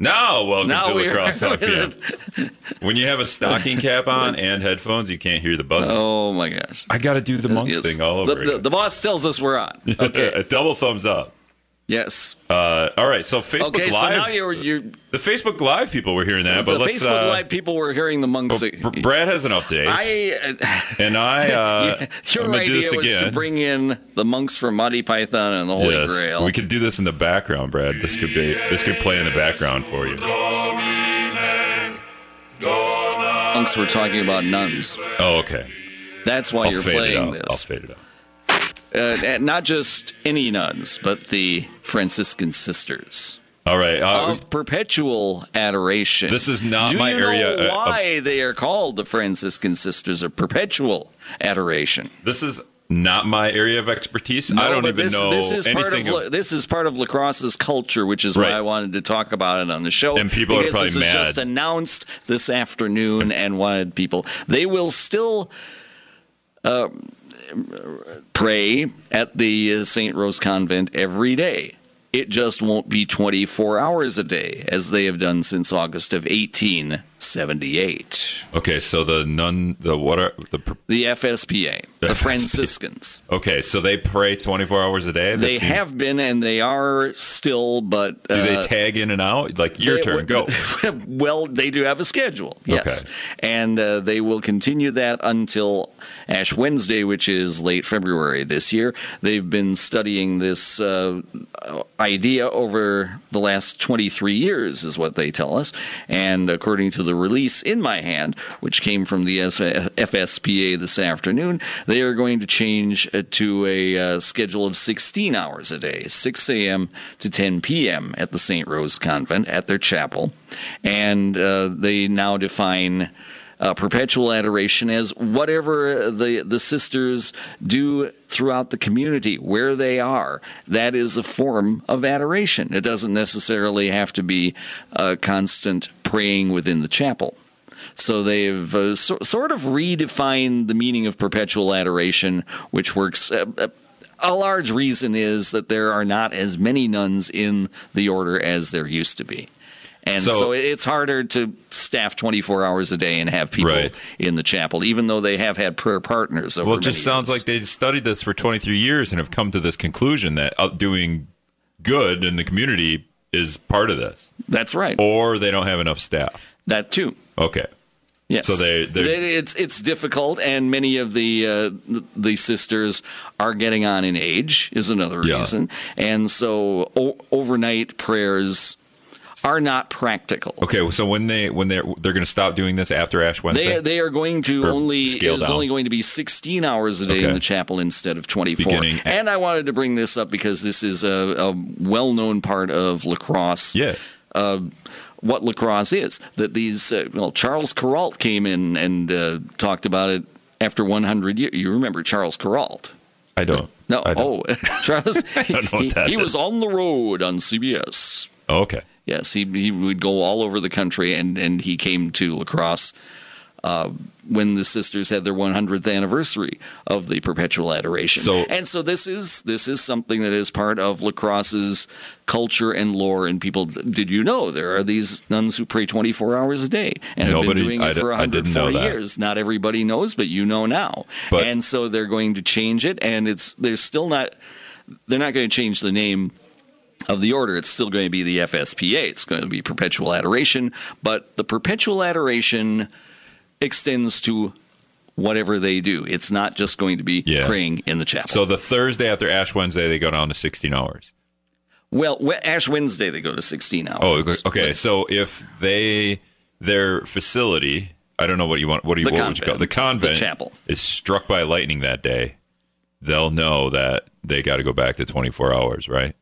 Now, welcome Now to La Crosse Talk When you have a stocking cap on and headphones, you can't hear the buzzing. Oh my gosh. I got to do the monks Yes. thing all over the, again. the boss tells us we're on. Okay. a double thumbs up. Yes. Uh, all right, so Facebook Okay, so Live. now you're you're the Facebook Live people were hearing that, but the. Facebook uh, Live people were hearing the monks. Br- Brad has an update, I and I. Uh, your I'm gonna do idea this was again. to bring in the monks from Monty Python and the Holy yes, Grail. we could do this in the background, Brad. This could be. This could play in the background for you. monks were talking about nuns. Oh, okay. That's why I'll you're playing out. I'll fade it out. Uh, not just any nuns, but the Franciscan sisters All right. Uh, of perpetual adoration. This is not Do my you area, Know uh, of- why they are called the Franciscan sisters of perpetual adoration? this is not my area of expertise. I don't even this, know this is part anything. of, this is part of La Crosse's culture, which is why I wanted to talk about it on the show. And people are probably this was just announced this afternoon, and wanted people. They will still. Uh, pray at the uh, St. Rose Convent every day. It just won't be 24 hours a day, as they have done since August of 1878. okay, so the nun, the what are the? The FSPA, the FSPA. Franciscans. Okay, so they pray 24 hours a day. That They seems- have been and they are still, but Do they uh, tag in and out? Like your they- turn, go. well, they do have a schedule, yes, Okay. and uh, they will continue that until Ash Wednesday, which is late February this year. They've been studying this uh, idea over the last 23 years, is what they tell us, and according to the release in my hand, which came from the FSPA this afternoon, they are going to change uh, to a uh, schedule of 16 hours a day, 6 a.m. to 10 p.m. at the St. Rose Convent at their chapel. And uh, they now define uh, perpetual adoration as whatever the, the sisters do throughout the community, where they are. That is a form of adoration. It doesn't necessarily have to be uh, constant praying within the chapel. So they've uh, so, sort of redefined the meaning of perpetual adoration, which works. Uh, uh, a large reason is that there are not as many nuns in the order as there used to be. And So- so, it's harder to staff 24 hours a day and have people Right. in the chapel, even though they have had prayer partners over Well, it just sounds years. like they studied this for 23 years and have come to this conclusion that doing good in the community is part of this, That's right. or they don't have enough staff. That too. Okay. Yes. So they- they're- it's it's difficult, and many of the uh, the sisters are getting on in age is another Yeah. reason, and so o- overnight prayers are not practical. Okay. So when they when they're they're going to stop doing this after Ash Wednesday. They, they are going to Or only it is down. only going to be 16 hours a day Okay. in the chapel instead of 24. Beginning- and I wanted to bring this up because this is a, a well-known part of La Crosse. yeah. Uh, what La Crosse is. That these, uh, well, Charles Kuralt came in and uh, talked about it after 100 years. You remember Charles Kuralt? I don't. No, I don't. oh, Charles. don't he, that he was on the road on CBS. Oh, okay. Yes, he he would go all over the country, and and he came to La Crosse uh, when the sisters had their 100th anniversary of the perpetual adoration. So- and so this is this is something that is part of La Crosse's culture and lore. And people, did you know there are these nuns who pray 24 hours a day and have been doing it for I 140 years? Not everybody knows, but you know now. But- and so they're going to change it, and it's they're still not they're not going to change the name of the order. It's still going to be the FSPA. It's going to be perpetual adoration, but the perpetual adoration extends to whatever they do. It's not just going to be Yeah. praying in the chapel. So the Thursday after Ash Wednesday, they go down to 16 hours. well, Ash Wednesday they go to 16 hours. Oh, okay. okay. So if they their facility, I don't know what you want. What do you what would you call it? the convent? The chapel. is struck by lightning that day. They'll know that they got to go back to 24 hours, right?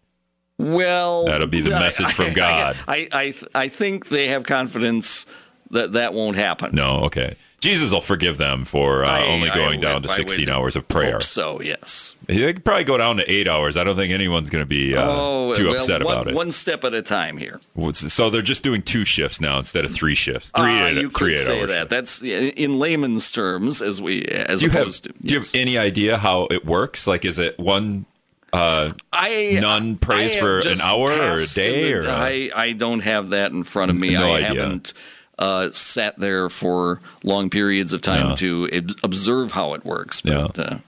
Well, That'll be the I- message from God. I, I, I think they have confidence that that won't happen. No, okay. Jesus will forgive them for uh, I- only going would- down to 16 hours of prayer. Hope so yes. They could probably go down to eight hours. I don't think anyone's going to be uh, oh, too well, upset one, about it. One step at a time here. So they're just doing two shifts now instead of three shifts. Three, Ah, eight, you three could eight say hours. that. That's in layman's terms, as we as Do you have opposed to. Do you have any idea how it works? Like, is it one uh, I nun prays I for an hour or a day? Or, uh, I I don't have that in front of me. No I idea. haven't uh, sat there for long periods of time Yeah. to ob- observe how it works. But, uh,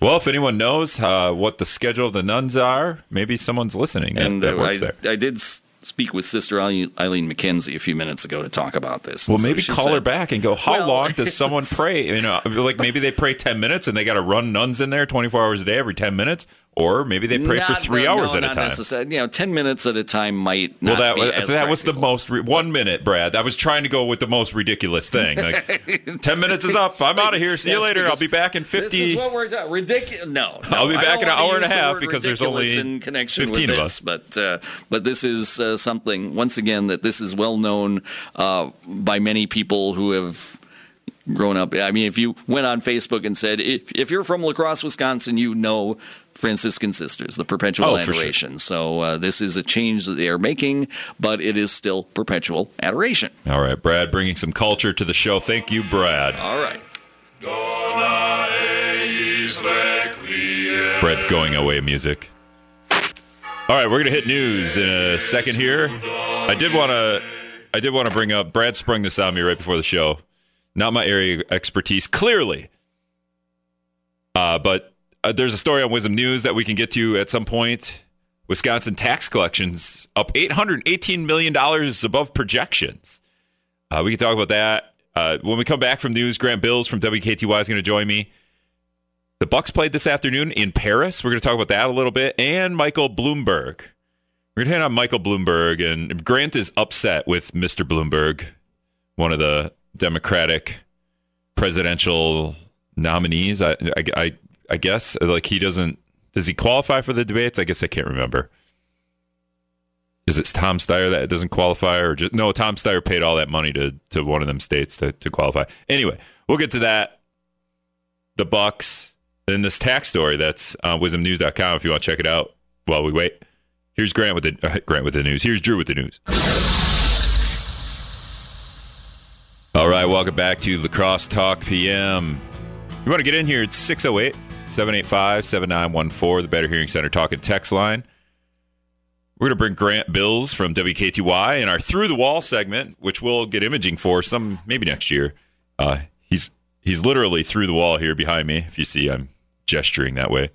well, if anyone knows uh, what the schedule of the nuns are, maybe someone's listening and that uh, works I, there. I did speak with Sister Eileen McKenzie a few minutes ago to talk about this. Well, so maybe call her back and go. How Well, long does someone pray? You know, like maybe they pray ten minutes and they got to run nuns in there twenty four hours a day every ten minutes, or maybe they pray for three no, hours at a not time. necessarily. You know, ten minutes at a time might Well, that be was as that was the most re- one minute, Brad. I was trying to go with the most ridiculous thing. Like ten minutes is up. I'm out of here. See you later. I'll be back in fifty. This is what we're talking. Ridiculous. No, no, I'll be back in an hour and a use the half because there's only in connection 15 with of this, us. But uh, but this is uh, something once again that this is well known uh, by many people who have grown up. I mean, if you went on Facebook and said if if you're from La Crosse, Wisconsin, you know Franciscan Sisters, the Perpetual Oh, for sure. Adoration. So uh, this is a change that they are making, but it is still Perpetual Adoration. All right, Brad, bringing some culture to the show. Thank you, Brad. All right. Brad's going away music. All right, we're gonna hit news in a second here. I did want to, I did want to bring up. Brad sprung this on me right before the show. Not my area of expertise, clearly. Uh, but uh, there's a story on WIZM News that we can get to at some point. Wisconsin tax collections up 818 million dollars above projections. Uh, we can talk about that uh, when we come back from news. Grant Bilse from WKTY is going to join me. The Bucks played this afternoon in Paris. We're going to talk about that a little bit, and Michael Bloomberg. We're going to hit on Michael Bloomberg, and Grant is upset with Mr. Bloomberg, one of the Democratic presidential nominees. I, I, I, I guess like he doesn't. Does he qualify for the debates? I guess I can't remember. Is it Tom Steyer that doesn't qualify, or just no? Tom Steyer paid all that money to to one of them states to, to qualify. Anyway, we'll get to that. The Bucks and this tax story that's on wizmnews.com if you want to check it out while we wait. Here's Grant with the uh, Grant with the news. Here's Drew with the news. All right, welcome back to La Crosse Talk PM. You want to get in here? It's 608 785 7914, the Better Hearing Center Talk and Text line. We're going to bring Grant Bilse from WKTY in our Through the Wall segment, which we'll get imaging for some maybe next year. Uh, he's he's literally through the wall here behind me. If you see, I'm gesturing that way.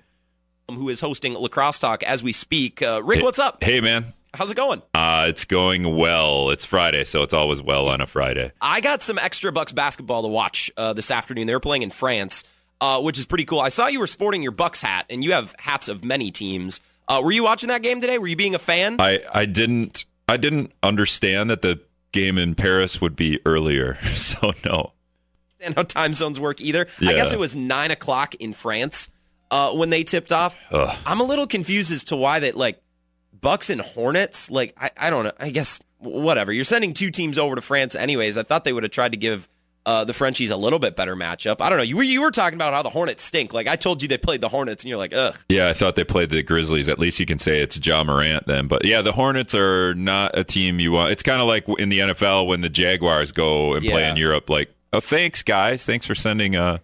who is hosting La Crosse Talk as we speak. Uh, Rick, what's up? Hey, man. How's it going? Uh, it's going well. It's Friday, so it's always well on a Friday. I got some extra Bucks basketball to watch uh, this afternoon. They were playing in France, uh, which is pretty cool. I saw you were sporting your Bucks hat, and you have hats of many teams. Uh, were you watching that game today? Were you being a fan? I, I didn't I didn't understand that the game in Paris would be earlier, so no. understand how time zones work either. I guess it was nine o'clock in France uh, when they tipped off. Ugh. I'm a little confused as to why that like Bucks and Hornets. Like I, I don't know. I guess whatever. You're sending two teams over to France anyways. I thought they would have tried to give. Uh, the Frenchies a little bit better matchup. I don't know. You were you were talking about how the Hornets stink. Like I told you, they played the Hornets, and you're like, ugh. Yeah, I thought they played the Grizzlies. At least you can say it's Ja Morant then. But yeah, the Hornets are not a team you want. It's kind of like in the NFL when the Jaguars go and play in Europe. Like, oh, thanks guys, thanks for sending uh,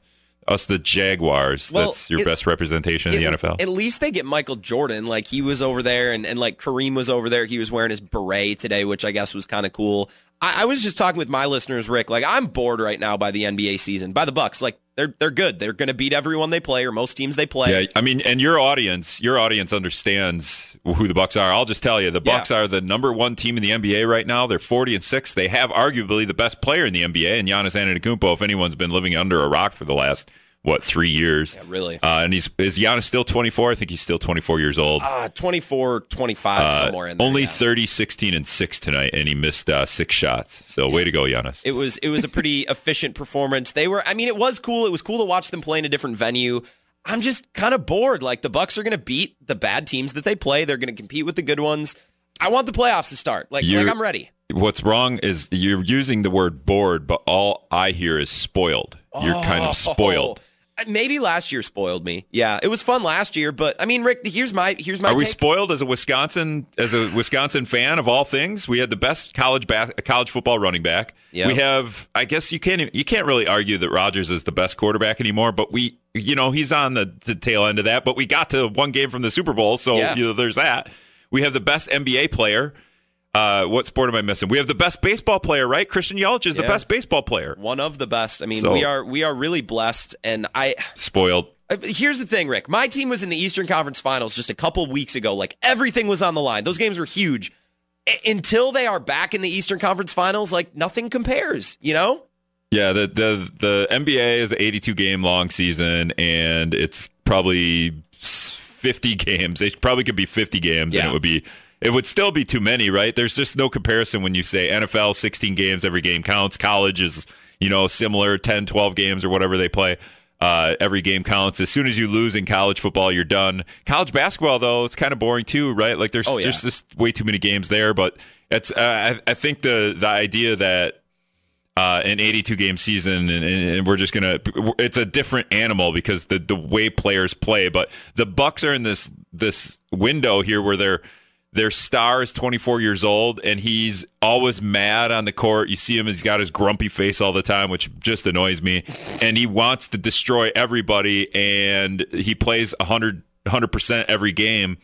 us the Jaguars. Well, That's your it- best representation in the NFL. At least they get Michael Jordan. Like he was over there, and, and like Kareem was over there. He was wearing his beret today, which I guess was kind of cool. I, I was just talking with my listeners, Rick. Like I'm bored right now by the NBA season, by the Bucks. Like they're they're good. They're going to beat everyone they play or most teams they play. Yeah, I mean, and your audience, your audience understands who the Bucks are. I'll just tell you, the Yeah. Bucks are the number one team in the NBA right now. They're forty and six. They have arguably the best player in the NBA, and Giannis Antetokounmpo. If anyone's been living under a rock for the last what three years, Yeah, really. Uh, and he's is Giannis still twenty four? I think he's still twenty four years old. Ah, 24, 25, Uh, somewhere in there. only yeah. 30, 16, and six tonight, and he missed uh, six shots. So way to go, Giannis. It was it was a pretty efficient performance. They were I mean it was cool. It was cool to watch them play in a different venue. I'm just kind of bored. Like the Bucks are going to beat the bad teams that they play. They're going to compete with the good ones. I want the playoffs to start. Like You're- like I'm ready. What's wrong is you're using the word bored, but all I hear is spoiled. You're kind Oh. of spoiled. Uh, maybe last year spoiled me. Yeah, it was fun last year, but I mean, Rick, here's my here's my. Are we spoiled as a Wisconsin as a Wisconsin fan of all things? We had the best college bas- college football running back. Yeah. We have. I guess you can't even- you can't really argue that Rodgers is the best quarterback anymore. But we, you know, he's on the, the tail end of that. But we got to one game from the Super Bowl, so Yeah. you know, there's that. We have the best NBA player. Uh, what sport am I missing? We have the best baseball player, right? Christian Yelich is the best baseball player. One of the best. I mean, So- we are we are really blessed, and I. Spoiled. Uh, Here's the thing, Rick. My team was in the Eastern Conference Finals just a couple weeks ago. Like everything was on the line. Those games were huge. A- until they are back in the Eastern Conference Finals, like nothing compares. You know? Yeah, the the the NBA is an 82 game long season, and it's probably 50 games. It probably could be 50 games, and it would be it would still be too many, right? There's just no comparison when you say NFL 16 games, every game counts. College is you know similar 10, 12 games or whatever they play. Uh, every game counts. As soon as you lose in college football, you're done. College basketball, though, it's kind of boring too, right? Like there's Oh, yeah. there's just way too many games there. But it's uh, I, I think the the idea that uh, an 82 game season, and, and, and we're just gonna. It's a different animal because the the way players play. But the Bucks are in this this window here where they're their star is 24 years old and he's always mad on the court. You see him; he's got his grumpy face all the time, which just annoys me. And he wants to destroy everybody, and he plays 100 percent every game.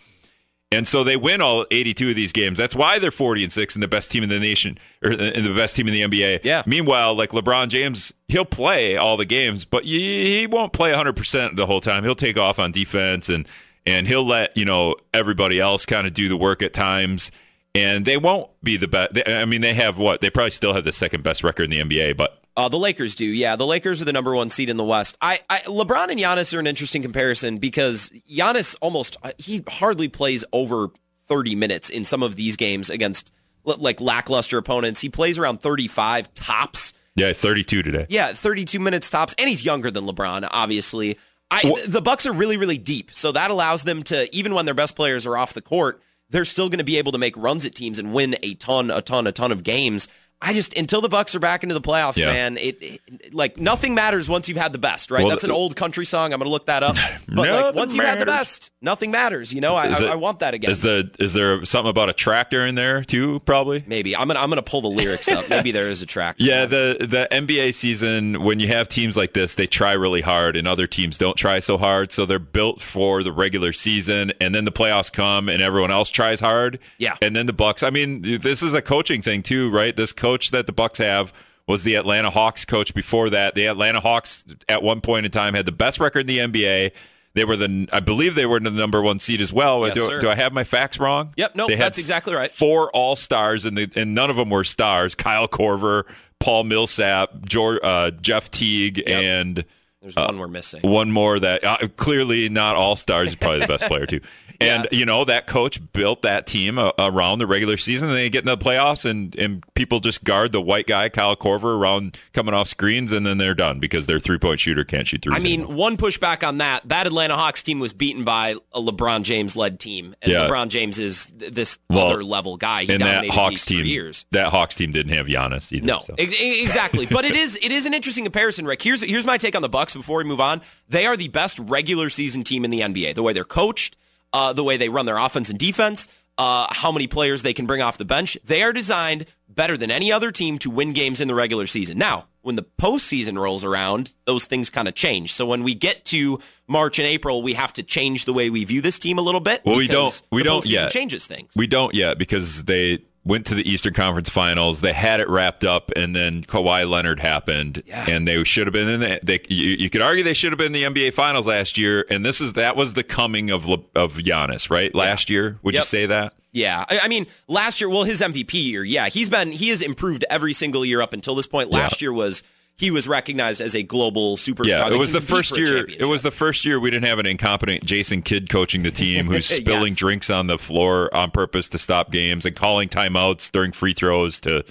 And so they win all 82 of these games. That's why they're 40 and 6 and the best team in the nation or uh, and the best team in the NBA. Yeah. Meanwhile, like LeBron James, he'll play all the games, but he won't play 100% the whole time. He'll take off on defense and and he'll let, you know, everybody else kind of do the work at times. And they won't be the best. I mean, they have what? They probably still have the second best record in the NBA, but Uh, the Lakers do, yeah. The Lakers are the number one seed in the West. I, I LeBron and Giannis are an interesting comparison because Giannis almost uh, he hardly plays over thirty minutes in some of these games against like lackluster opponents. He plays around thirty five tops. yeah, 32 today. Yeah, thirty two minutes tops, and he's younger than LeBron, obviously. I the Bucks are really really deep, so that allows them to even when their best players are off the court, they're still going to be able to make runs at teams and win a ton, a ton, a ton of games. I just until the Bucks are back into the playoffs, Yeah. man. It, it- like nothing matters once you've had the best, right? Well, That's an uh, old country song. I'm going to look that up. But like once you've had the best, nothing matters. You know, I, Is I, I want that again. Is the is there something about a tractor in there too? Probably. Maybe I'm gonna I'm gonna pull the lyrics up. Maybe there is a tractor. Yeah, the the NBA season when you have teams like this, they try really hard, and other teams don't try so hard. So they're built for the regular season, and then the playoffs come, and everyone else tries hard. Yeah. and then the Bucks. I mean, this is a coaching thing too, right? This coach that the Bucks have was the Atlanta Hawks coach before that. The Atlanta Hawks at one point in time had the best record in the NBA. They were the, I believe they were the number one seed as well. Yes, do, do I have my facts wrong? Yep, nope, They had that's exactly right. Four All Stars, and the and none of them were stars. Kyle Korver, Paul Millsap, George, uh, Jeff Teague, and There's one we're missing. one more that uh, clearly not All Stars. Is probably the best player too. And you know that coach built that team uh, around the regular season. And they get in the playoffs, and and people just guard the white guy Kyle Korver around coming off screens, and then they're done because their three point shooter can't shoot threes. I mean, anymore. one pushback on that. That Atlanta Hawks team was beaten by a LeBron James led team, and Yeah. LeBron James is th- this Well, other level guy. He and that Hawks team, years. that Hawks team didn't have Giannis either. No, so. e- exactly. But it is it is an interesting comparison, Rick. Here's here's my take on the Bucks before we move on. They are the best regular season team in the NBA. The way they're coached, uh, the way they run their offense and defense, uh, how many players they can bring off the bench. They are designed better than any other team to win games in the regular season. Now, when the postseason rolls around, those things kind of change. So when we get to March and April, we have to change the way we view this team a little bit. Well, we don't- we don't yet. Changes things. We don't yet because they went to the Eastern Conference Finals. They had it wrapped up, and then Kawhi Leonard happened, Yeah. and they should have been in the. They, you, you could argue they should have been in the NBA Finals last year, and this is that was the coming of of Giannis, right? Last year, would you say that? Yeah, I, I mean, last year, well, his MVP year, yeah, he's been he has improved every single year up until this point. Last year was he was recognized as a global superstar. Yeah, it was the first year. It was the first year we didn't have an incompetent Jason Kidd coaching the team who's spilling Yes. drinks on the floor on purpose to stop games and calling timeouts during free throws to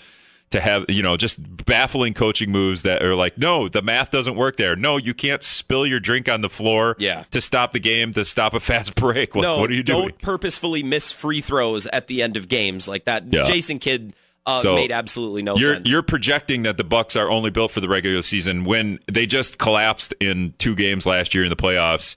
to have you know just baffling coaching moves that are like no the math doesn't work there no you can't spill your drink on the floor Yeah. to stop the game to stop a fast break what, no, what are you doing? don't purposefully miss free throws at the end of games like that. Yeah. Jason Kidd uh, So made absolutely no you're sense. you're projecting that the Bucks are only built for the regular season when they just collapsed in two games last year in the playoffs.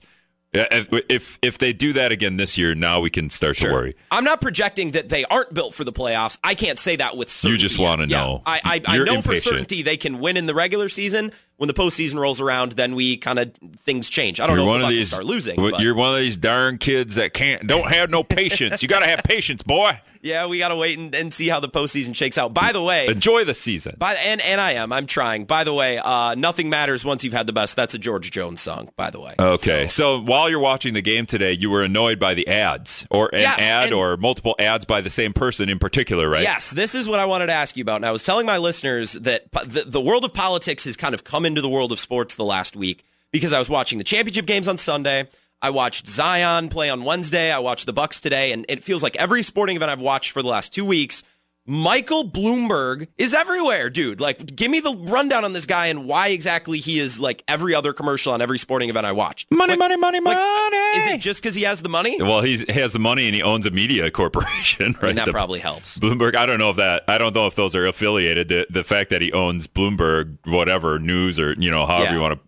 If if, if they do that again this year, now we can start to worry. I'm not projecting that they aren't built for the playoffs. I can't say that with certainty. You just wanna Yeah. know. I, I, I You're know for certainty they can win in the regular season. When the postseason rolls around, then we kind of things change. I don't You're know one if the Bucks these. start losing. You're one of these darn kids that can't don't have no patience. you got to have patience, boy. yeah, we got to wait and, and see how the postseason shakes out. By the way, Enjoy the season. by and and I am. I'm trying. By the way, uh, nothing matters once you've had the best. That's a George Jones song. By the way. Okay, so, while you're watching the game today, you were annoyed by the ads, or an Yes, ad, or multiple ads by the same person in particular, right? Yes, this is what I wanted to ask you about. And I was telling my listeners that the, the world of politics has kind of come into the world of sports the last week because I was watching the championship games on Sunday. I watched Zion play on Wednesday. I watched the Bucks today, and it feels like every sporting event I've watched for the last two weeks. Michael Bloomberg is everywhere, dude. Like, give me the rundown on this guy and why exactly he is like every other commercial on every sporting event I watch. Money, Like- money, money, like, money. Is it just because he has the money? Well, he's, he has the money and he owns a media corporation, right? mean, that The- probably helps. Bloomberg. I don't know if that. I don't know if those are affiliated. The the fact that he owns Bloomberg, whatever news or you know however Yeah. you want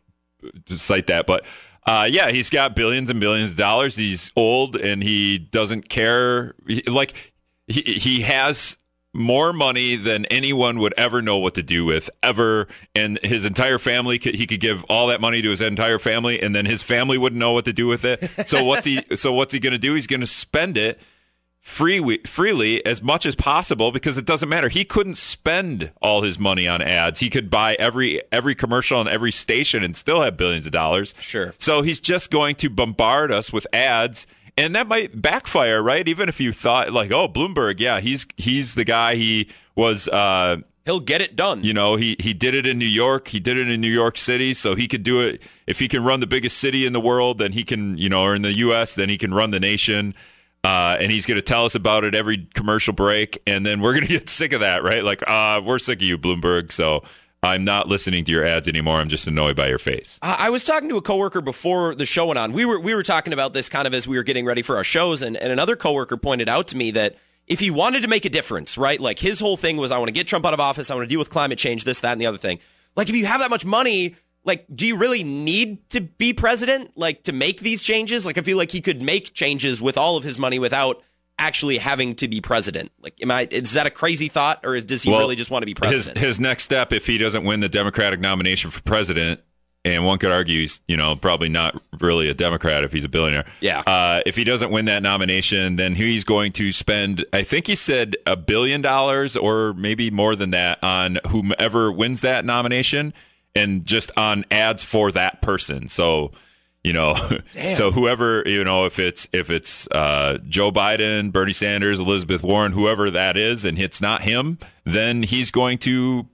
to cite that, but. Uh, yeah, he's got billions and billions of dollars. He's old and he doesn't care. He- Like he he has more money than anyone would ever know what to do with ever, and his entire family could he could give all that money to his entire family, and then his family wouldn't know what to do with it. So what's he? So what's he going to do? He's going to spend it free freely as much as possible because it doesn't matter. He couldn't spend all his money on ads. He could buy every every commercial on every station and still have billions of dollars. Sure. So he's just going to bombard us with ads and that might backfire, right? Even if you thought like, "Oh, Bloomberg, yeah, he's he's the guy he was uh He'll get it done. you know, he he did it in New York. He did it in New York City, so he could do it. If he can run the biggest city in the world, then he can, you know, or in the U.S., then he can run the nation. Uh, and he's going to tell us about it every commercial break, and then we're going to get sick of that, right? Like, uh, we're sick of you, Bloomberg. So I'm not listening to your ads anymore. I'm just annoyed by your face. I was talking to a coworker before the show went on. We were we were talking about this kind of as we were getting ready for our shows, and, and another coworker pointed out to me that if he wanted to make a difference, right? Like his whole thing was, I want to get Trump out of office. I want to deal with climate change, this, that, and the other thing. Like if you have that much money, like do you really need to be president, like to make these changes? Like I feel like he could make changes with all of his money without actually having to be president. Like, am I? Is that a crazy thought, or is, does he Well, really just want to be His president? his next step, if he doesn't win the Democratic nomination for president, and one could argue he's you know probably not really a Democrat if he's a billionaire. Yeah. Uh, if he doesn't win that nomination, then he's going to spend. I think he said a billion dollars or maybe more than that on whomever wins that nomination, and just on ads for that person. So. You know, so whoever you know, if it's if it's uh, Joe Biden, Bernie Sanders, Elizabeth Warren, whoever that is, and it's not him, then he's going to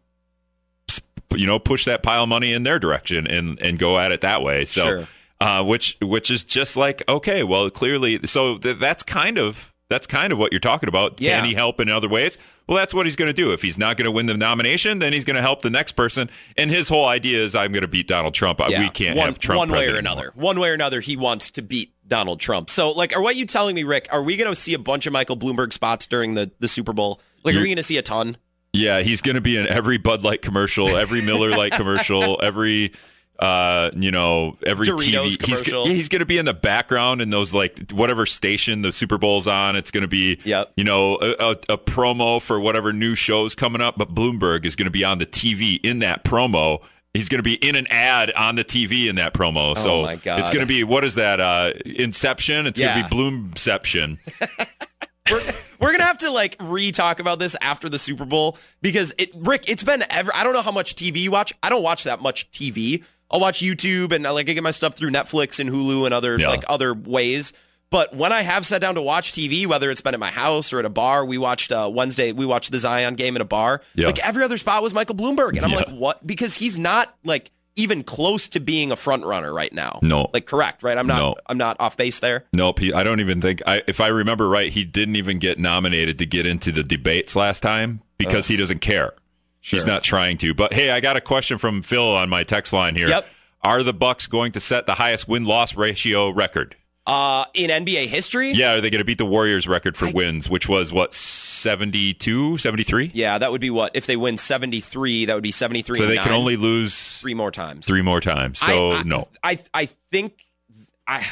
you know push that pile of money in their direction and and go at it that way so Sure. uh, which which is just like okay well clearly so th- that's kind of that's kind of what you're talking about Yeah. can he help in other ways well that's what he's going to do if he's not going to win the nomination then he's going to help the next person and his whole idea is i'm going to beat donald trump Yeah. we can't one, have trump one way or another. anymore. One way or another, he wants to beat Donald Trump. So, like, are what you telling me, Rick? Are we going to see a bunch of Michael Bloomberg spots during the, the Super Bowl? Like, are You- we going to see a ton? Yeah, he's going to be in every Bud Light commercial, every Miller Lite commercial, every uh, you know, every Doritos TV. He's, he's going to be in the background in those like whatever station the Super Bowl's on. It's going to be, Yep. you know, a, a, a promo for whatever new shows coming up. But Bloomberg is going to be on the TV in that promo. He's going to be in an ad on the TV in that promo. so Oh God. it's going to be what is that? Uh, Inception. It's Yeah. going to be Bloomception. We're, we're gonna have to like re-talk about this after the Super Bowl because it, Rick, it's been ever. I don't know how much TV you watch. I don't watch that much TV. I'll watch YouTube and I like I get my stuff through Netflix and Hulu and other Yeah. like other ways. But when I have sat down to watch TV, whether it's been at my house or at a bar, we watched uh, Wednesday. We watched the Zion game at a bar. Yeah. Like every other spot was Michael Bloomberg, and I'm Yeah. like, what? Because he's not like even close to being a front runner right now. No. like correct, right? I'm not. No. I'm not off base there. Nope. He, I don't even think. I, if I remember right, he didn't even get nominated to get into the debates last time because he doesn't care. He's not trying to. But hey, I got a question from Phil on my text line here. Yep. Are the Bucks going to set the highest win loss ratio record? Uh, in NBA history? Yeah, are they going to beat the Warriors record for wins, which was what 72, 73? Yeah, that would be what if they win 73, that would be 73 So they nine, can only lose three more times. three more times. So I, I, no. I I think I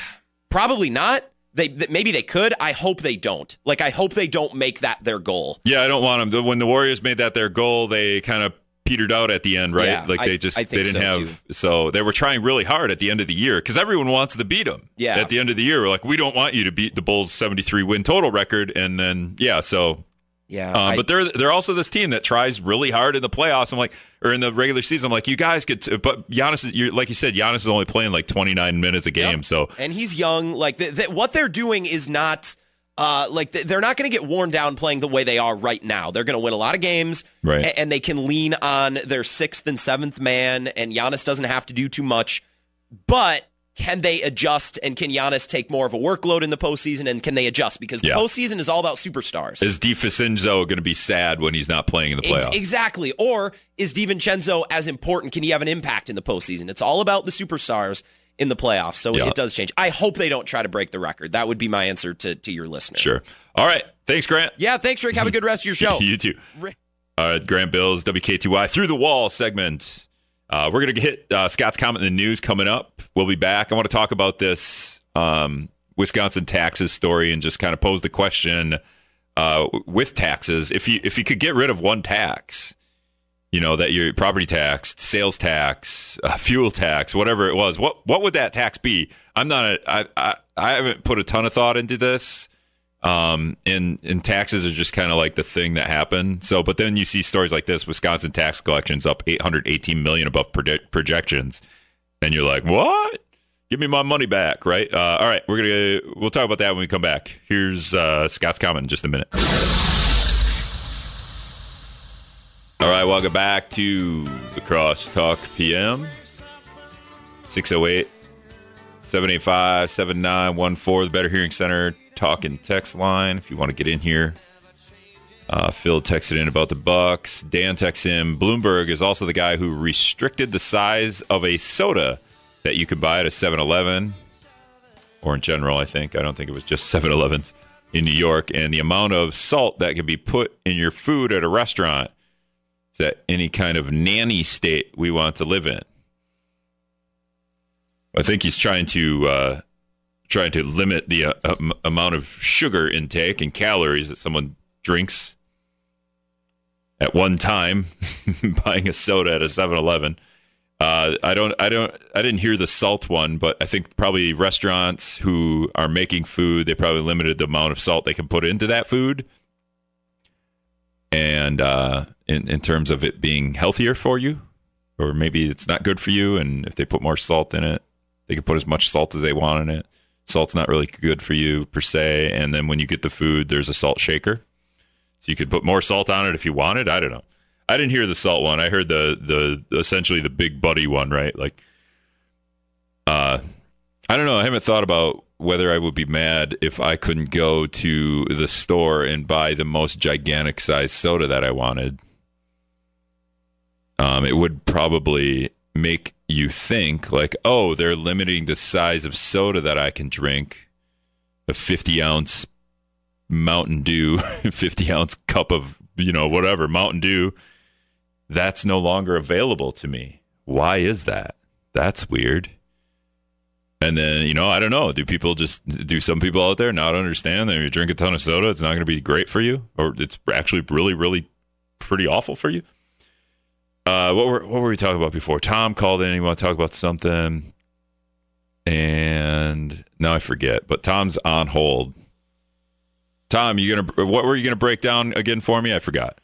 probably not. They th- maybe they could. I hope they don't. Like I hope they don't make that their goal. Yeah, I don't want them. When the Warriors made that their goal, they kind of petered out at the end, right? Yeah, like I- they just I they didn't so, have. So they were trying really hard at the end of the year because everyone wants to beat them. Yeah. At the end of the year, we're like, we don't want you to beat the Bulls' seventy three win total record, and then yeah, so. Yeah, Um, I- but they're they're also this team that tries really hard in the playoffs. I'm like, or in the regular season. I'm like, you guys could, t-. but Giannis is you're, like you said, Giannis is only playing like 29 minutes a game. Yep. So and he's young. Like th- th- what they're doing is not. Uh, like th- they're not going to get worn down playing the way they are right now. They're going to win a lot of games, Right. a- and they can lean on their sixth and seventh man. And Giannis doesn't have to do too much. But can they adjust? And can Giannis take more of a workload in the postseason? And can they adjust? Because the Yeah. postseason is all about superstars. is DiVincenzo going to be sad when he's not playing in the Ex- playoffs? exactly. Or is DiVincenzo as important? Can he have an impact in the postseason? It's all about the superstars in the playoffs. So Yeah. it does change. I hope they don't try to break the record. That would be my answer to, to your listener. Sure. All right. Thanks, Grant. Yeah, thanks, Rick. Have a good rest of your show. you too. Rick- All right, Grant Bilse, WKTY through the wall segment. Uh, we're going to hit uh, Scott's comment in the news coming up. We'll be back. I want to talk about this um, Wisconsin taxes story and just kind of pose the question uh, with taxes. If you if you could get rid of one tax, you know that your property tax, sales tax, uh, fuel tax, whatever it was, what what would that tax be? I'm not. A, I, I I haven't put a ton of thought into this um and and taxes are just kind of like the thing that happened so but then you see stories like this wisconsin tax collections up 818 million above predict- projections. And you're like what? Give me my money back right? Uh, all right we're gonna we'll talk about that when we come back. Here's uh, scott's comment in just a minute. All right welcome back to the crosstalk pm 608 785 7914, the Better Hearing Center talking text line. If you want to get in here, uh, Phil texted in about the Bucks. Dan texts in Bloomberg is also the guy who restricted the size of a soda that you could buy at a 7 Eleven, or in general, I think. I don't think it was just 7 Elevens in New York, and the amount of salt that can be put in your food at a restaurant. Is that any kind of nanny state we want to live in? I think he's trying to uh, trying to limit the uh, um, amount of sugar intake and calories that someone drinks at one time buying a soda at a 7-Eleven. Uh, I don't I don't I didn't hear the salt one, but I think probably restaurants who are making food, they probably limited the amount of salt they can put into that food. And uh, in in terms of it being healthier for you, or maybe it's not good for you, and if they put more salt in it, they can put as much salt as they want in it. Salt's not really good for you per se. And then when you get the food, there's a salt shaker. So you could put more salt on it if you wanted. I don't know. I didn't hear the salt one. I heard the the essentially the big buddy one, right? Like uh I don't know. I haven't thought about whether I would be mad if I couldn't go to the store and buy the most gigantic size soda that I wanted. Um, it would probably make you think like, oh, they're limiting the size of soda that I can drink. A 50 ounce Mountain Dew, 50 ounce cup of, you know, whatever, Mountain Dew. That's no longer available to me. Why is that? That's weird. And then, you know, I don't know. Do people just, do some people out there not understand that if you drink a ton of soda, it's not going to be great for you? Or it's actually really, really pretty awful for you? Uh, what were what were we talking about before? Tom called in. He want to talk about something, and now I forget. But Tom's on hold. Tom, you gonna what were you gonna break down again for me? I forgot.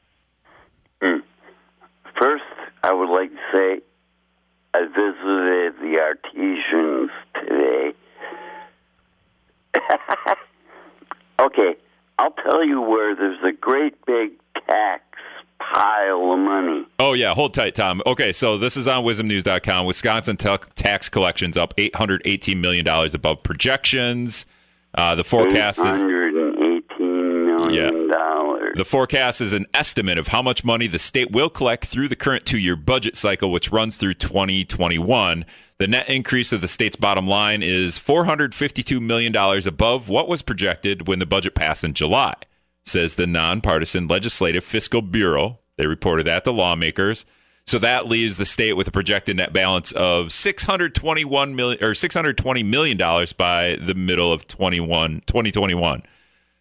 First, I would like to say I visited the Artesians today. okay, I'll tell you where there's a great big tax pile of money. Oh yeah, hold tight, Tom. Okay, so this is on wizmnews.com. Wisconsin ta- tax collections up 818 million dollars above projections. Uh, the forecast is $818 million. dollars. The forecast is an estimate of how much money the state will collect through the current two year budget cycle, which runs through 2021. The net increase of the state's bottom line is $452 million above what was projected when the budget passed in July, says the nonpartisan Legislative Fiscal Bureau. They reported that to lawmakers. So that leaves the state with a projected net balance of 621 million or 620 million dollars by the middle of 21 2021.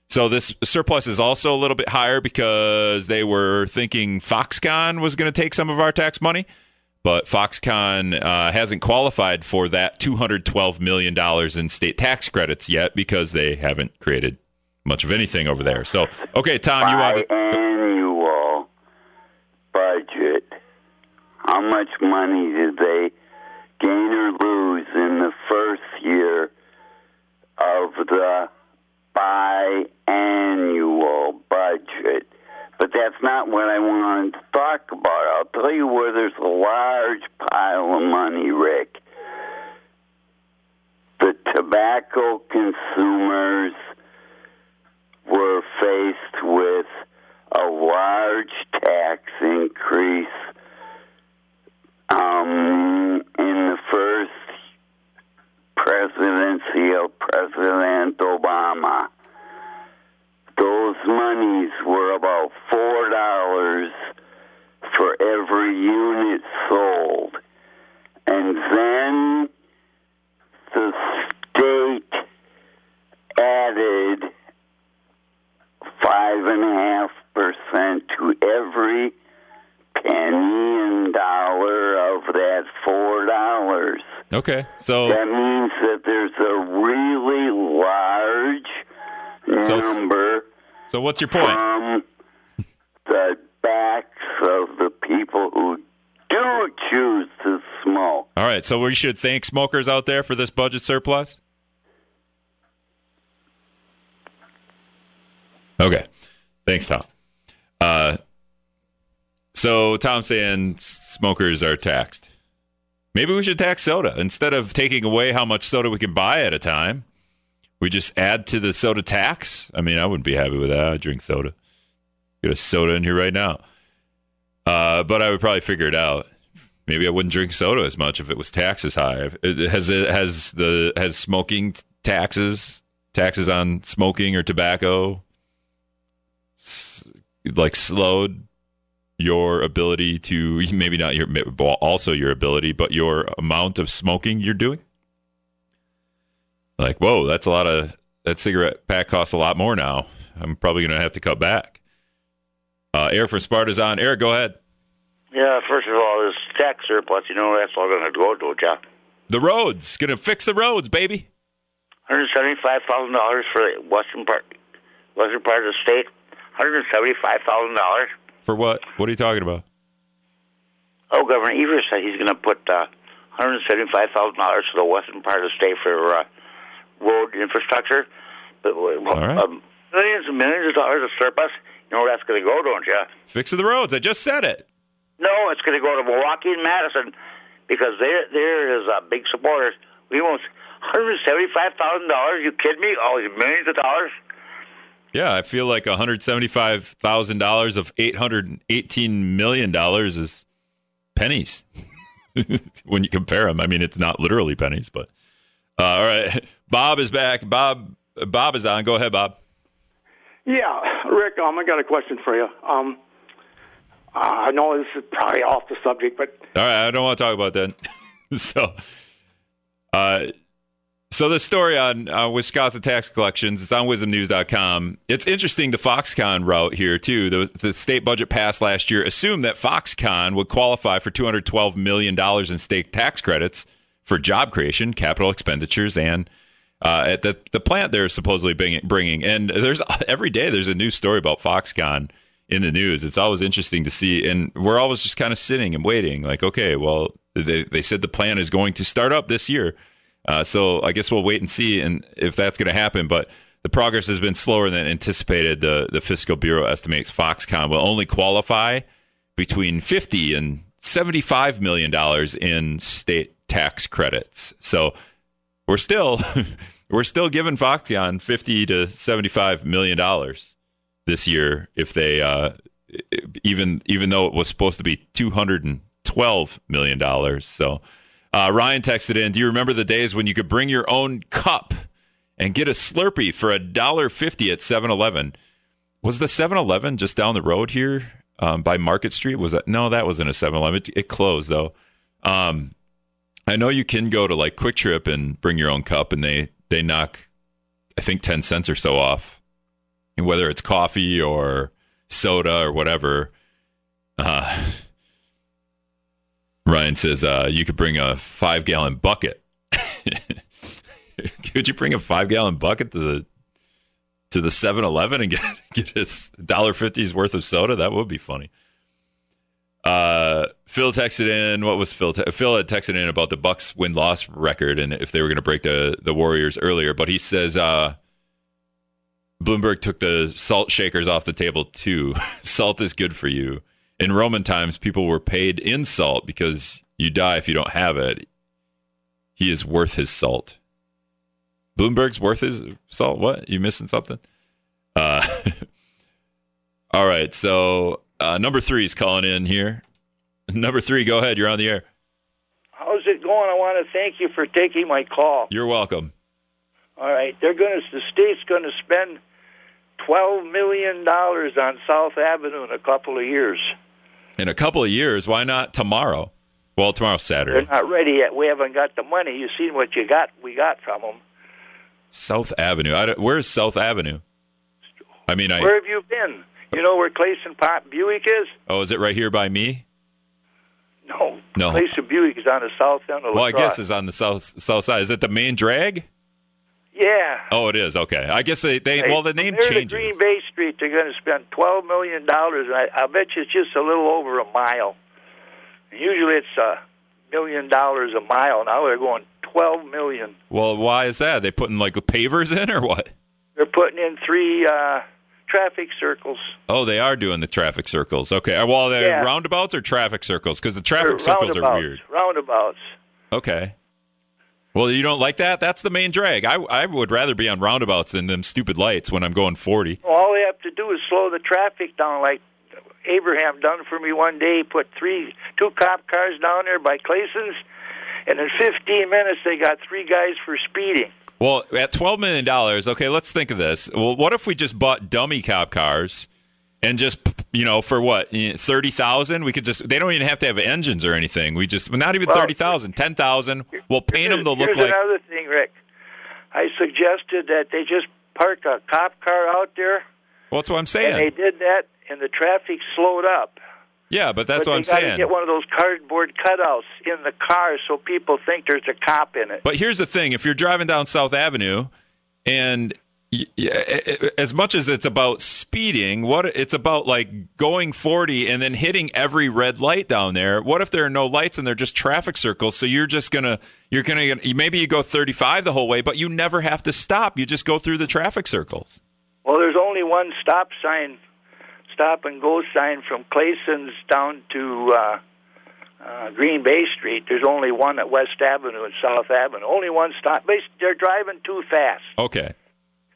So this surplus is also a little bit higher because they were thinking Foxconn was going to take some of our tax money, but Foxconn uh, hasn't qualified for that 212 million dollars in state tax credits yet because they haven't created much of anything over there. So okay, Tom, you want to Biannual budget. How much money did they gain or lose in the first year of the biannual budget? But that's not what I wanted to talk about. I'll tell you where there's a large pile of money, Rick. The tobacco consumers were faced with a large tax increase um, in the first presidency of President Obama. Those monies were about four dollars for every unit sold, and then the state added five and a half percent to every penny and dollar of that four dollars. Okay. So That means that there's a really large So number so what's your point? from the backs of the people who do choose to smoke. All right, so we should thank smokers out there for this budget surplus. Okay, thanks, Tom. Uh, so Tom's saying smokers are taxed. Maybe we should tax soda instead of taking away how much soda we can buy at a time. We just add to the soda tax. I mean, I wouldn't be happy with that. I drink soda. Get a soda in here right now. Uh, but I would probably figure it out. Maybe I wouldn't drink soda as much if it was taxes high. Has it has the has smoking taxes taxes on smoking or tobacco like slowed your ability to maybe not your also your ability, but your amount of smoking you're doing? Like, whoa, that's a lot of that cigarette pack costs a lot more now. I'm probably gonna have to cut back. Uh, Eric from Sparta's on. Eric, go ahead. Yeah, first of all, this tax surplus, you know, that's all going to go, don't you? The roads gonna fix the roads, baby. Hundred seventy-five thousand dollars for the western part, western part of the state. Hundred seventy-five thousand dollars. For what? What are you talking about? Oh, Governor Evers said he's going to put uh, hundred seventy-five thousand dollars to the western part of the state for uh, road infrastructure. But uh, right. um, millions and millions of dollars of surplus. You know where that's going to go, don't you? Fixing the roads. I just said it. No, it's going to go to Milwaukee and Madison because they're they're his uh, big supporters. We want hundred seventy-five thousand dollars. You kidding me? All these millions of dollars. Yeah, I feel like $175,000 of $818 million is pennies when you compare them. I mean, it's not literally pennies, but uh, all right. Bob is back. Bob, Bob is on. Go ahead, Bob. Yeah, Rick, um, I got a question for you. Um, I know this is probably off the subject, but All right, I don't want to talk about that. so, uh, so the story on uh, Wisconsin tax collections, it's on wizmnews.com. It's interesting the Foxconn route here too. The, the state budget passed last year assumed that Foxconn would qualify for 212 million dollars in state tax credits for job creation, capital expenditures, and uh, at the the plant they're supposedly bringing. And there's every day there's a new story about Foxconn in the news. It's always interesting to see, and we're always just kind of sitting and waiting. Like, okay, well, they they said the plan is going to start up this year, uh, so I guess we'll wait and see, and if that's going to happen. But the progress has been slower than anticipated. The the fiscal bureau estimates Foxconn will only qualify between fifty and seventy five million dollars in state tax credits. So we're still we're still giving Foxconn fifty to seventy five million dollars this year if they uh, even even though it was supposed to be two hundred and twelve million dollars. So Uh, Ryan texted in, "Do you remember the days when you could bring your own cup and get a Slurpee for a dollar fifty at 7-Eleven? Was the 7-Eleven just down the road here um, by Market Street? Was that no? That wasn't a 7-Eleven. It, it closed though. Um, I know you can go to like Kwik Trip and bring your own cup, and they they knock, I think, ten cents or so off, and whether it's coffee or soda or whatever. Uh, Ryan says uh, you could bring a five gallon bucket. could you bring a five gallon bucket to the to the 7-Eleven and get get his dollar fifty's worth of soda? That would be funny. Uh, Phil texted in. What was Phil? Te- Phil had texted in about the Bucks win loss record and if they were going to break the the Warriors earlier. But he says uh, Bloomberg took the salt shakers off the table too. salt is good for you. In Roman times, people were paid in salt because you die if you don't have it. He is worth his salt. Bloomberg's worth his salt. What? You missing something? Uh, all right. So uh, number three is calling in here. Number three, go ahead. You're on the air. How's it going? I want to thank you for taking my call. You're welcome. All right, they're going to the state's going to spend twelve million dollars on South Avenue in a couple of years. In a couple of years, why not tomorrow? Well, tomorrow's Saturday. They're not ready yet. We haven't got the money. You've seen what you got? We got from them. South Avenue. I where's South Avenue? I mean, I Where have you been? You know where Clayson Pop Buick is? oh, is it right here by me? No. No. Clayson Buick is on the south end of the line. Well, I La Crosse. guess it's on the south south side. Is it the main drag? Yeah. Oh, it is. Okay. I guess they, they Hey, well the name from there to changes. Green Bay Street, they're going to spend twelve million dollars, and I, I bet you it's just a little over a mile. Usually it's a million dollars a mile. Now they're going twelve million. Well, why is that? They putting like pavers in or what? They're putting in three uh, traffic circles. Oh, they are doing the traffic circles. Okay. Well, they're Yeah. roundabouts or traffic circles because the They're traffic circles are roundabouts, weird. Roundabouts. Okay. Well, you don't like that? That's the main drag. I I would rather be on roundabouts than them stupid lights when I'm going 40. All they have to do is slow the traffic down, like Abraham done for me one day. He put three, two cop cars down there by Clayson's, and in 15 minutes they got three guys for speeding. Well, at twelve million dollars, okay, let's think of this. Well, what if we just bought dummy cop cars and just you know for what eh, thirty thousand? We could just they don't even have to have engines or anything. We just not even Well, thirty thousand, ten thousand. We'll paint them to look like. Another thing, Rick. I suggested that they just park a cop car out there, Well, that's what I'm saying and they did that, and the traffic slowed up. Yeah, but that's but what I'm saying. Get one of those cardboard cutouts in the car so people think there's a cop in it. But here's the thing: if you're driving down South Avenue, and as much as it's about speeding, what it's about like going 40 and then hitting every red light down there. What if there are no lights and they're just traffic circles? So you're just gonna you're gonna maybe you go 35 the whole way, but you never have to stop. You just go through the traffic circles. Well, there's only one stop sign, stop and go sign from Clayson's down to uh, uh, Green Bay Street. There's only one at West Avenue and South Avenue. Only one stop. They- They're driving too fast. Okay.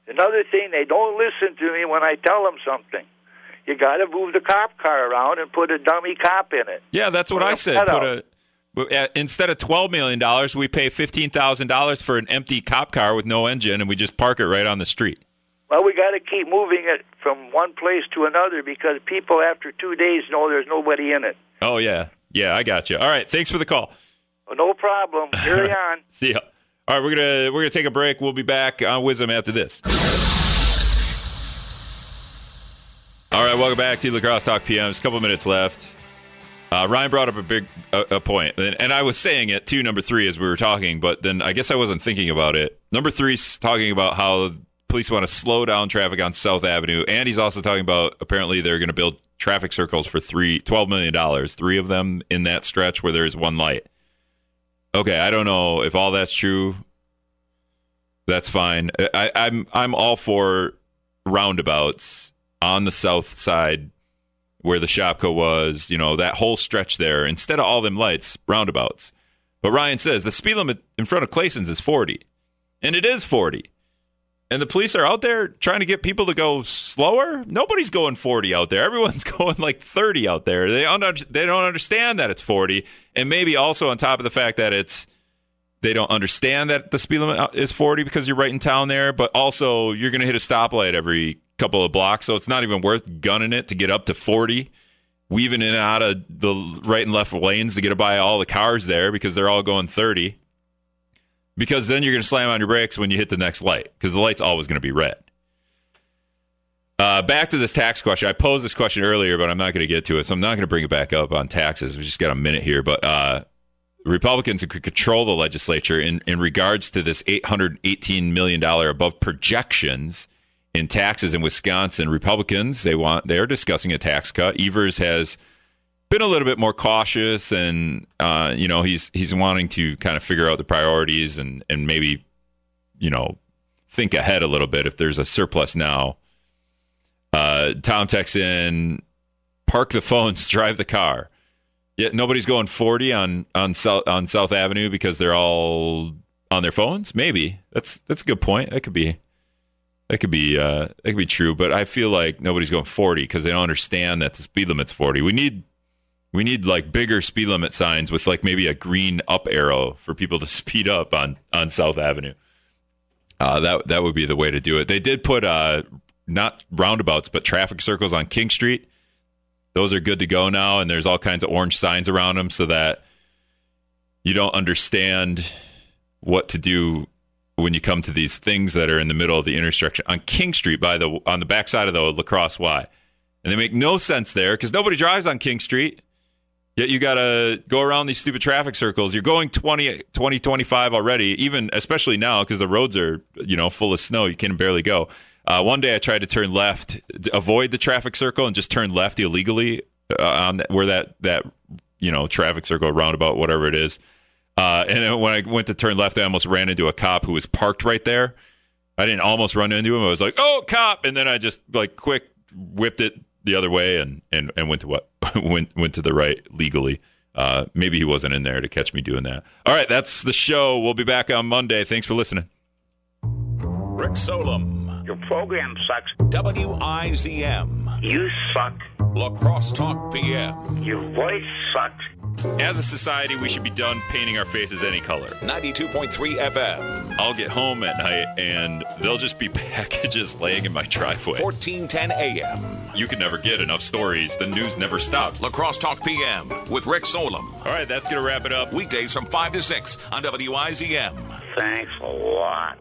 Another thing, they don't listen to me when I tell them something. You got to move the cop car around and put a dummy cop in it. Yeah, that's what Put I said. Put a instead of twelve million dollars, we pay fifteen thousand dollars for an empty cop car with no engine, and we just park it right on the street. Well, we got to keep moving it from one place to another because people after two days know there's nobody in it. Oh yeah, yeah, I got you. All right, thanks for the call. Well, no problem. Carry on. See ya. All right, we're gonna we're gonna take a break. We'll be back on Wisdom after this. All right, welcome back to La Crosse Talk PM. There's a couple minutes left. Uh, Ryan brought up a big a, point, and, and I was saying it to number three as we were talking, but then I guess I wasn't thinking about it. Number three's talking about how police want to slow down traffic on South Avenue, and he's also talking about apparently they're going to build traffic circles for three $12 million, three of them in that stretch where there's one light. Okay, I don't know if all that's true. That's fine. I, I'm I'm all for roundabouts on the south side where the Shopko was, you know, that whole stretch there, instead of all them lights, roundabouts. But Ryan says the speed limit in front of Clayson's is 40. And it is 40. And the police are out there trying to get people to go slower. Nobody's going 40 out there. Everyone's going like 30 out there. They don't they don't understand that it's 40, and maybe also on top of the fact that it's they don't understand that the speed limit uh, is 40 because you're right in town there, but also you're going to hit a stoplight every couple of blocks, so it's not even worth gunning it to get up to 40, weaving in and out of the right and left lanes to get by all the cars there because they're all going 30 because then you're going to slam on your brakes when you hit the next light because the light's always going to be red. Uh, back to this tax question. I posed this question earlier, but I'm not going to get to it, so I'm not going to bring it back up on taxes. We just got a minute here, but uh, Republicans who could control the legislature in, in regards to this $818 million above projections in taxes in Wisconsin. Republicans they want they're discussing a tax cut. Evers has been a little bit more cautious, and uh, you know he's he's wanting to kind of figure out the priorities and and maybe you know think ahead a little bit if there's a surplus now. Uh, Tom texts in, park the phones, drive the car. Yeah, nobody's going 40 on on South on South Avenue because they're all on their phones. Maybe that's that's a good point. That could be that could be uh, that could be true. But I feel like nobody's going 40 because they don't understand that the speed limit's 40. We need we need like bigger speed limit signs with like maybe a green up arrow for people to speed up on on South Avenue. Uh, that that would be the way to do it. They did put uh, not roundabouts but traffic circles on King Street. Those are good to go now, and there's all kinds of orange signs around them so that you don't understand what to do when you come to these things that are in the middle of the intersection on King Street by the on the backside of the La Crosse Y, and they make no sense there because nobody drives on King Street. Yet you got to go around these stupid traffic circles. You're going 20, 20 25 already, even especially now because the roads are you know full of snow. You can barely go. Uh, one day I tried to turn left, avoid the traffic circle, and just turn left illegally uh, on that, where that that you know traffic circle roundabout, whatever it is. Uh, and when I went to turn left, I almost ran into a cop who was parked right there. I didn't almost run into him. I was like, "Oh, cop!" And then I just like quick whipped it the other way and and, and went to what went went to the right legally. Uh, maybe he wasn't in there to catch me doing that. All right, that's the show. We'll be back on Monday. Thanks for listening. Rick Solem, Your program sucks. WIZM, You suck. La Crosse Talk PM, Your voice sucks. As a society, we should be done painting our faces any color. 92.3 FM, I'll get home at night and there'll just be packages laying in my driveway. 1410 AM. You can never get enough stories. The news never stops. La Crosse Talk PM with Rick Solem. All right, that's going to wrap it up. Weekdays from 5 to 6 on WIZM. Thanks a lot.